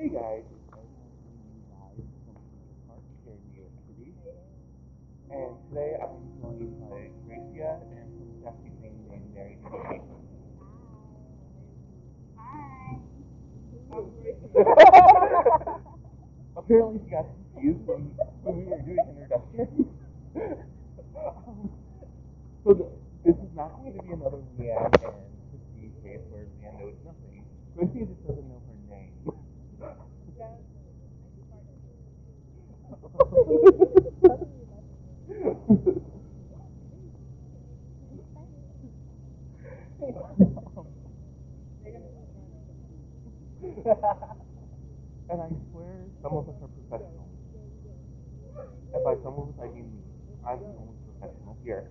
Hey guys, it's Evan live from Central Park here in New York City. And today I'm joined by Gracia and some sassy thing named Mary Jane. Apparently she got confused when, when we were doing introductions. um, so the, this is not going to be another Leanne and Christine case where Leanne knows nothing. Gracia just doesn't know her name. And I swear some of us are professionals. And by some of us I mean me. I'm the only professional here.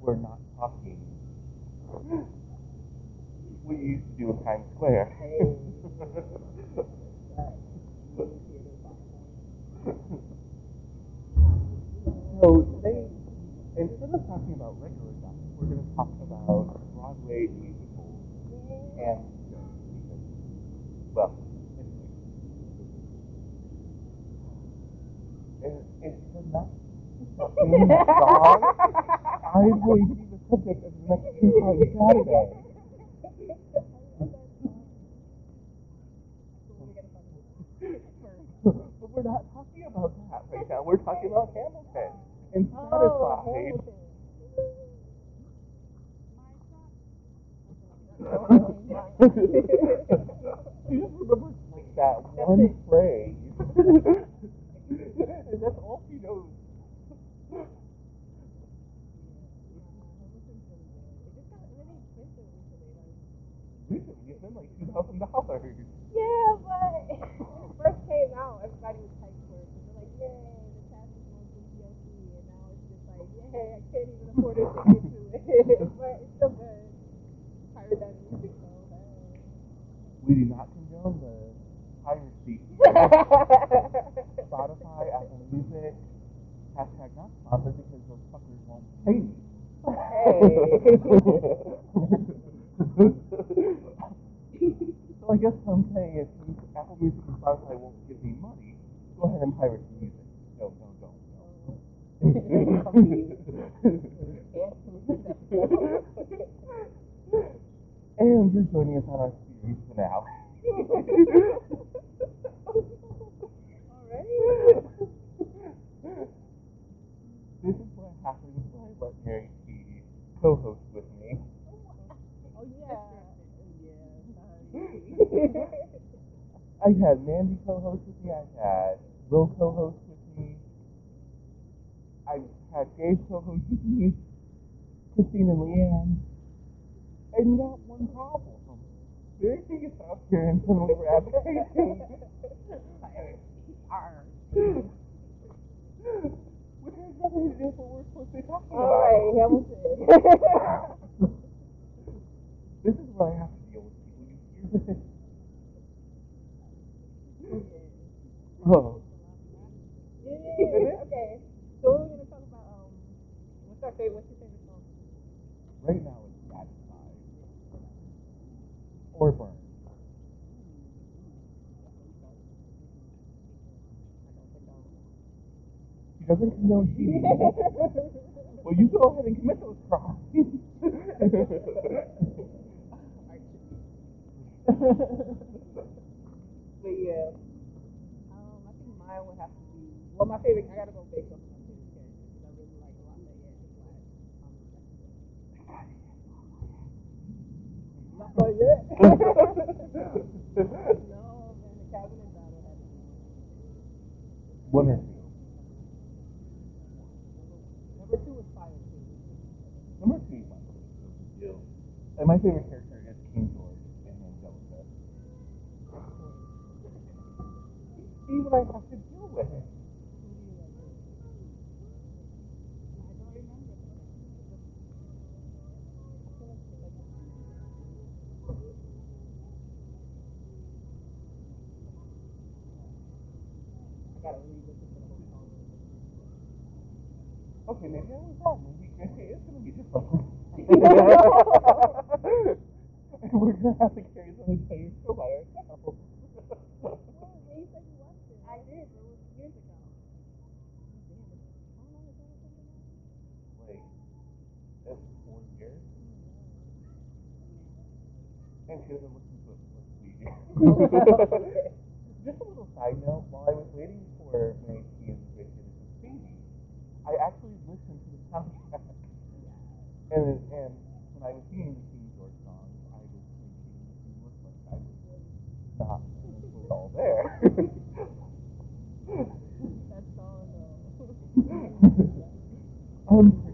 We're not talking. We used to do in Times Square. so today, instead of talking about regular stuff, we're going to talk about Broadway musicals and shows. Because, well, anyway. And it's the not fucking song. I'm going to be the subject of the next two on Saturday. But we're not talking about that right now. We're talking about Hamilton and oh, Satisfied. you just remember like that one phrase. and that's all she knows. Recently, it's been like two thousand dollars. Yeah, but when it first came out, everybody was hyped for it. 'cause They're like, yay, the cast is going to TLC, and now it's just like, yay, I can't even afford a ticket to it. but it's still good. Pirate that music, so hey. We do not condone the piracy. Spotify, Apple Music, hashtag not sponsored because those fuckers won't pay me. so I guess what I'm saying is since Apple Music and Spotify won't give me money, go ahead and pirate the music. No, no, don't. and you're joining us on our series finale. Alright. This is what happens when I let Mary be co-host with me. Oh, yeah. Yeah, I had Mandy co-host with me. I had Will co-host with me. I had Gabe co-host with me. Christine and Leanne. And not one problem. Mary Kay is out here and suddenly we're advocating. Which has nothing to do with what we're supposed to be talking about. Alright, Hamilton. This is where I have to deal with people. You hear this? Oh. Okay. So we're gonna talk about um what's our favorite what's your favorite song? Right now it's satisfied. Or burn. She doesn't condone cheating. well, you go ahead and commit those crimes. But yeah. Um, I think mine would have to be well my favorite I gotta go based off of my favorite character because I really like Lafayette as well. Um, Lafayette. no, man, the cabinet battle had to be one my favorites. One or. Number two was fire too. Number two is my favorite. And my favorite character is King George and Angelica. See what I have to deal with. we pay that's um,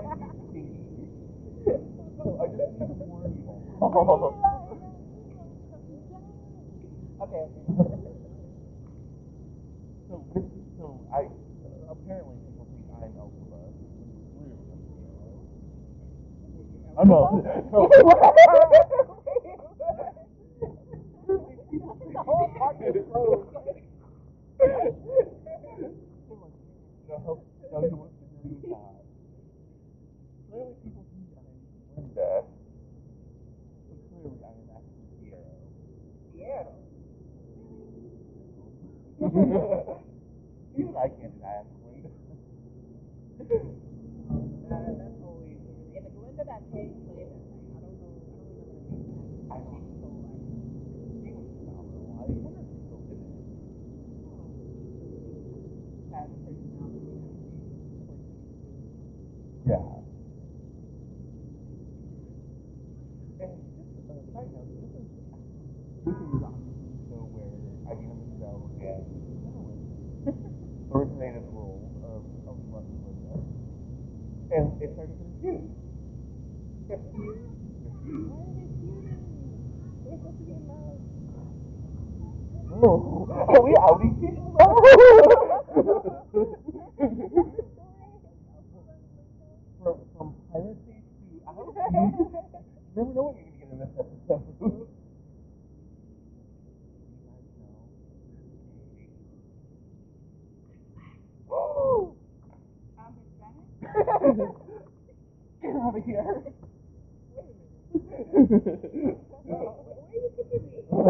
I just need to warn you. okay. so this is so I apparently people think I'm Elsa. Clearly, I'm not.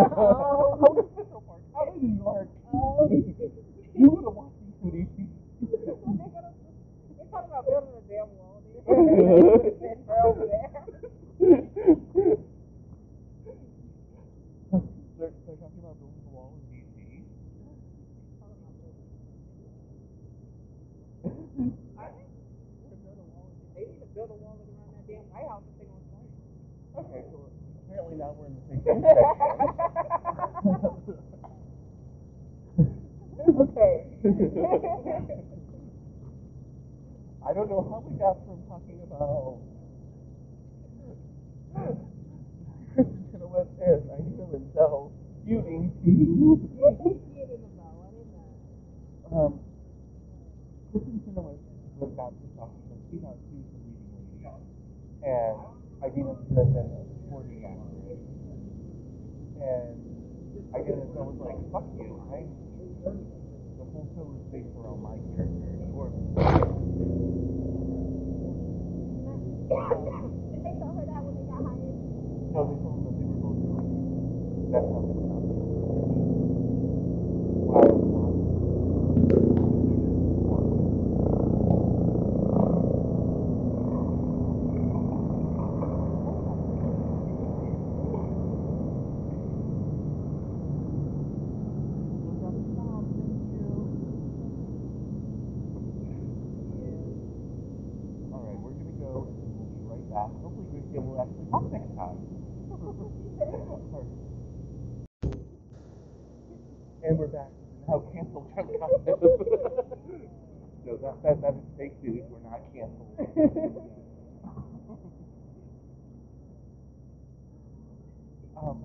Oh. and I didn't listen for the accurate. And I didn't, I was like, fuck you, right? The whole show is based around my character, sure. no, that, that, that is fake news. We're not canceled. um,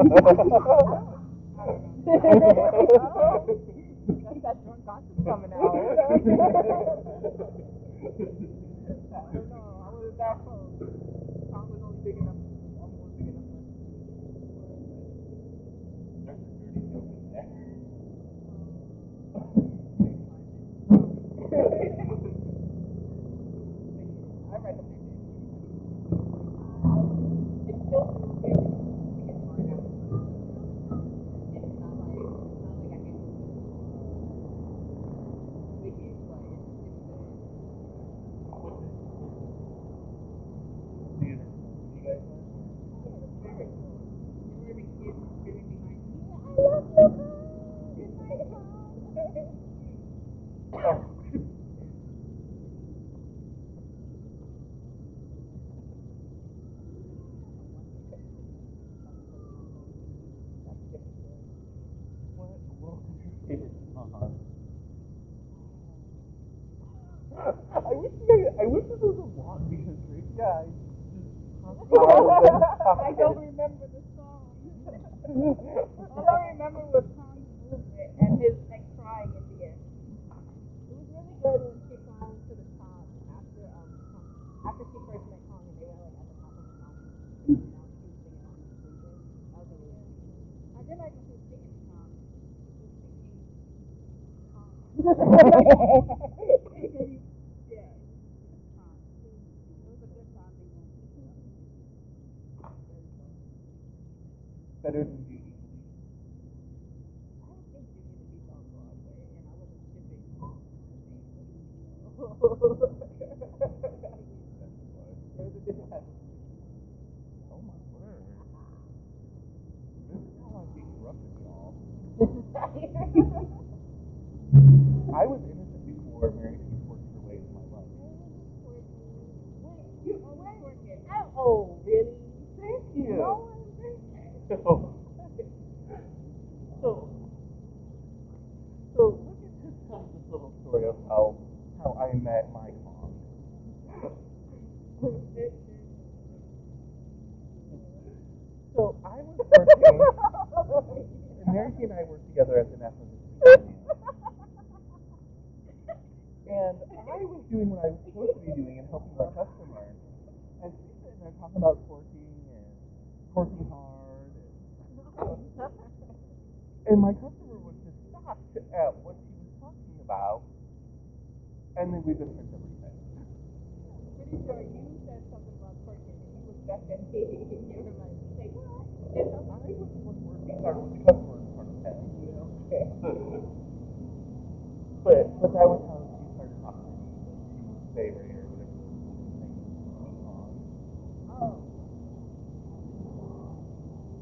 That's that drunk gossip coming out. All I remember was Tom's movement and his like crying at the end. It was really good when she climbed to the top after um after she first met Kong and they were like at the top of the mountain. and now she was singing on the sleeping. That was really. I did like when she was singing Tom. She was singing Tom.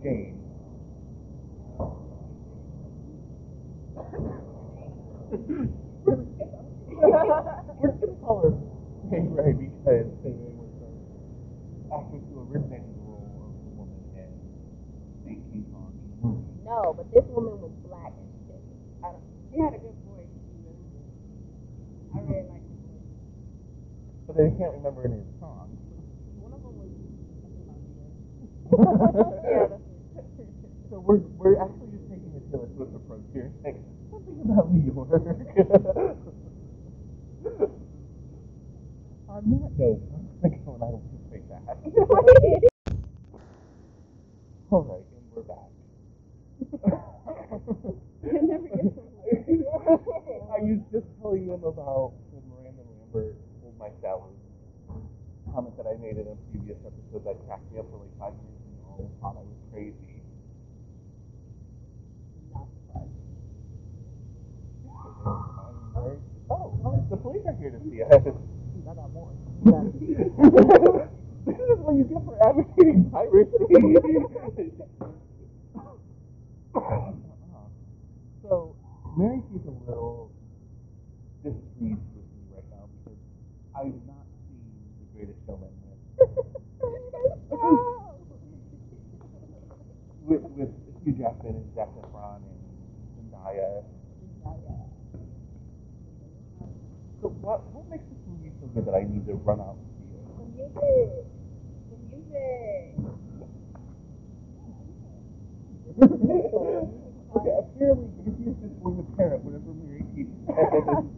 gain. tell you about Miranda Lambert pulled my salary comment that I made in a previous episode that cracked me up for like five years and all thought I was crazy. Oh, the police are here to see us. I got more. this is what you get for advocating piracy. so, Mary sees a little this needs listening right now because I have not seen The Greatest Showman yet. with, with Hugh Jackman and Zac Efron and Zendaya. So what, what makes this movie so good that I need to run out and see it? The music. The music. okay, apparently Goofy is just going to parent whatever Mary keeps.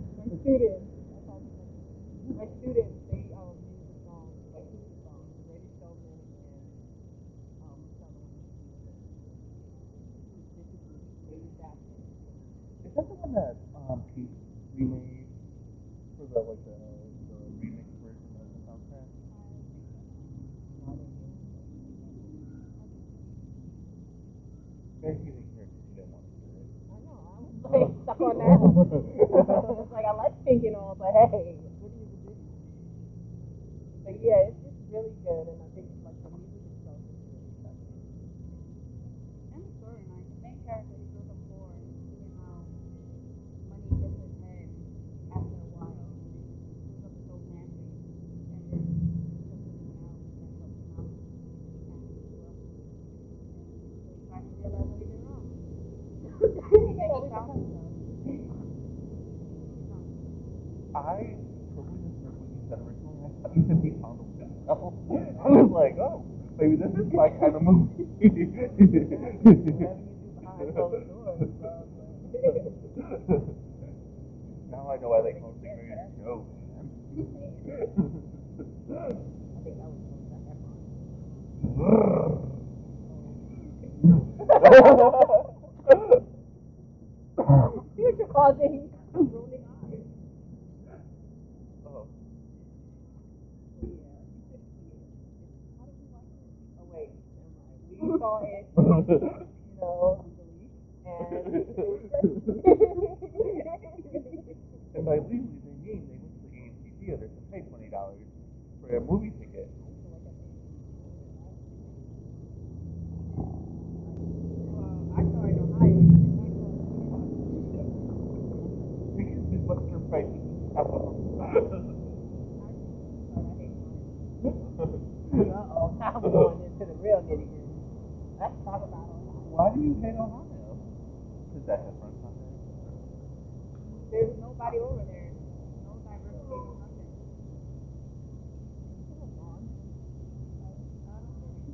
I was hey. I know why they close the Korean show. Future causing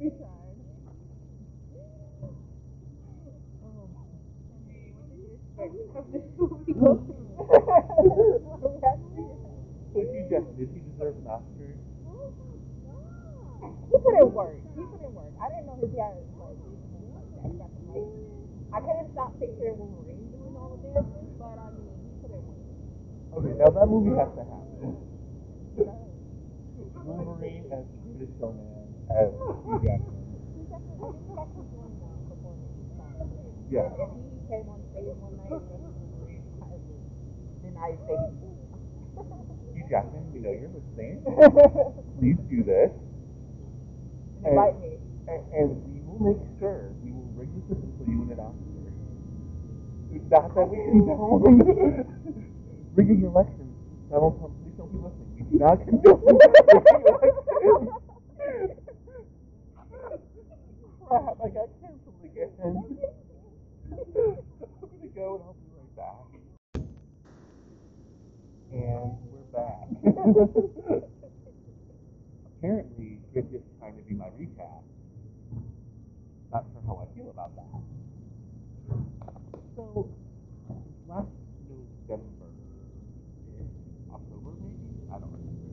we tried. Hey, what did you expect of this movie? so Hugh Jackman, did he deserve an Oscar? He put in work. He put in work. I didn't know his guy like moves like that. He got some I couldn't stop picturing Wolverine doing all the dances, but I mean he put in work. Okay, now that movie has to happen. Wolverine as the showman as Hugh Jackman. He definitely he got performance. Yeah. If he came on stage one night and was Wolverine, I would then I'd say Hugh Jackman, we know you're listening. Please do this. invite me. And, and we will make sure we will rig the system so you win an Oscar. Not that we condone rigging elections. Donald Trump, please don't be listening. We do not condone rigging elections. Crap, I got canceled again. I'm gonna go and I'll be right back. And we're back. Apparently, you're just trying to be my recap. Not sure how I feel about that. So, last November, October maybe? I don't remember.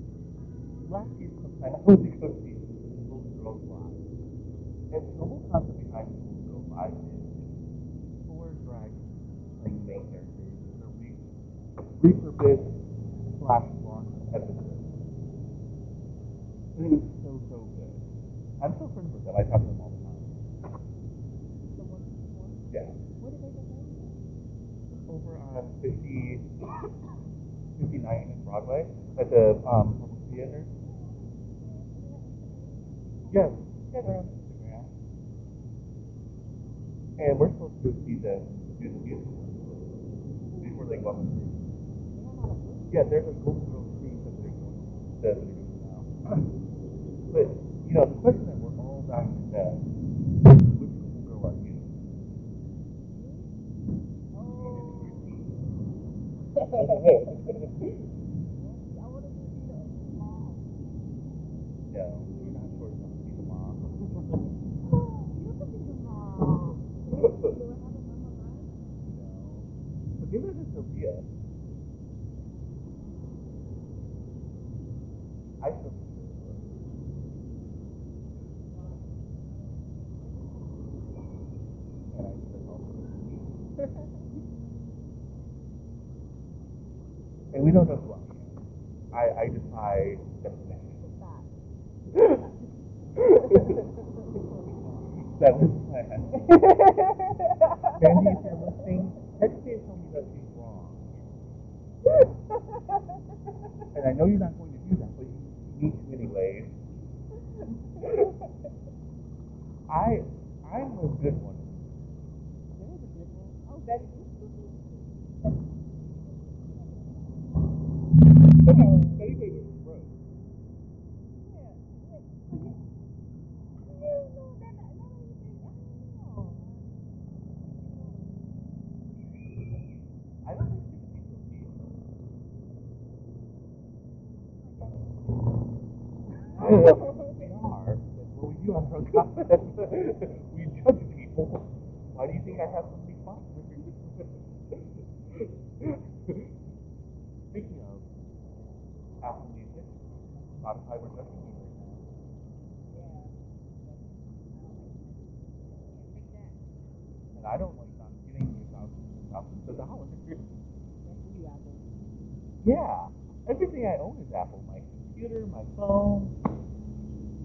Last year sometime I went to go see Golden Girls Live. And the whole concept behind Golden Girls Live is four drag playing main characters in a re- launch episode. And it was so, so good. I'm still friends with them. I talk to them all the time. The one before. Yeah. Where did they go? Over on 50, 59 in Broadway at the um, Public Theater. Yeah. Yeah, they're on Instagram. And we're supposed to see them do the musical before they go on the cruise. Yeah, there's a Golden Girls cruise that they're going that they're doing now. But you know, the question that we're all dying to know: Which Golden Girl are you? I want to be the mom. No, you're not short enough to be the mom. You could be the mom. Do I have a mama vibe? no. But give it to Sophia. I still think you're the first. And I said also. And we don't know who I am. I, I definition. Stop. that was planned. Mandy, if you're listening, text me and tell me that she's wrong. And I know you're not going to do that, but you need to anyway. I, I'm a good one. That was a good one. Oh, Betty Boop. Betty, Betty Boop was gross. Yeah. Wait, wait. Yeah, no, that, that, that ain't the thing. I don't know. I don't think she could be so mean. Are. That's what we do on our comments. we judge people. Why do you think I have so many followers? Speaking of Apple Music, Spotify we're judging me right now. And I don't like not getting you thousands and thousands of dollars. That's you, Apple. Yeah. Everything I own is Apple. My computer, my phone,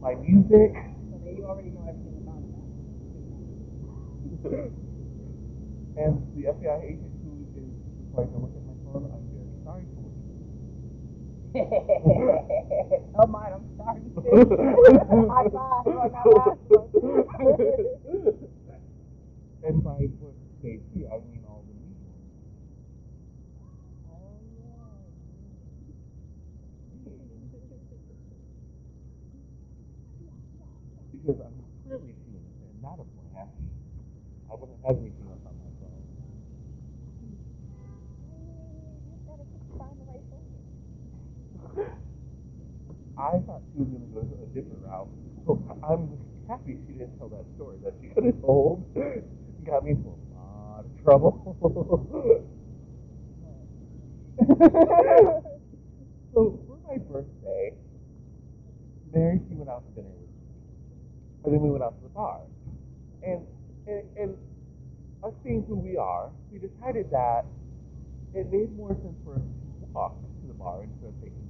my music. So you already know everything about it. and the FBI agent who is required to look at my phone, I'm very sorry for did. oh, mine, I'm sorry. High five on that last one. and by what they see, I mean all the media. Because I'm clearly too innocent, not a blank. I wouldn't have anything else on my phone. I thought she was going to go a different route. So I'm happy she didn't tell that story that she could have told. Got me into a lot of trouble. so for my birthday, Mary, she went out to dinner with me. And then we went out to the bar. And, and, and us being who we are, we decided that it made more sense for us to walk to the bar instead of taking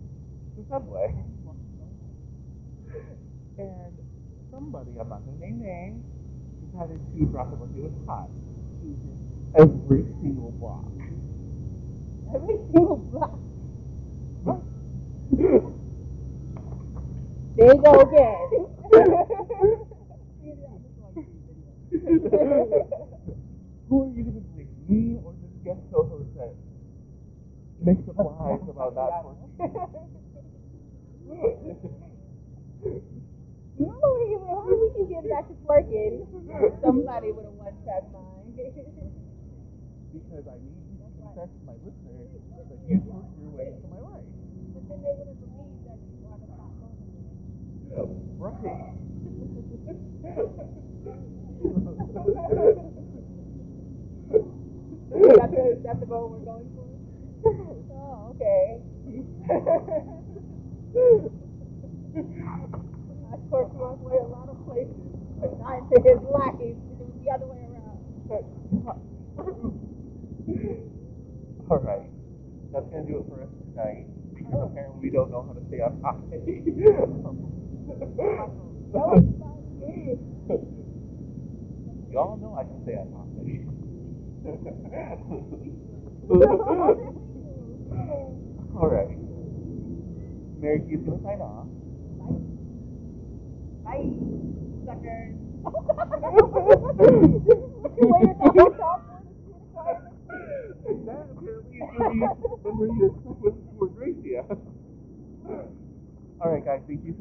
the subway. And somebody, I'm not going to name names, decided to drop it like it was hot. Mm-hmm. Every single block. Every single block. There you go again. Who are you going to blame, me or this guest co-host that makes up lies about not working? No, we, how we can get back to twerking? Somebody with a one-track mind. because I need to confess to my listeners that you twerk your way into my life. But then they would have believed that you are the top Right. That's the, that's the goal we're going for? Oh, okay. I twerked my way a lot of places, but not into his life. It was the other way around. All right. That's going to do it for us tonight. Because apparently we don't know how to stay on topic. That was about it. Y'all know I can stay on topic. All right. Mary Q's going to sign off. Bye, suckers. you waited the whole time for us to get quiet. that apparently is going to be a memory with Gracia. All right, guys. Thank you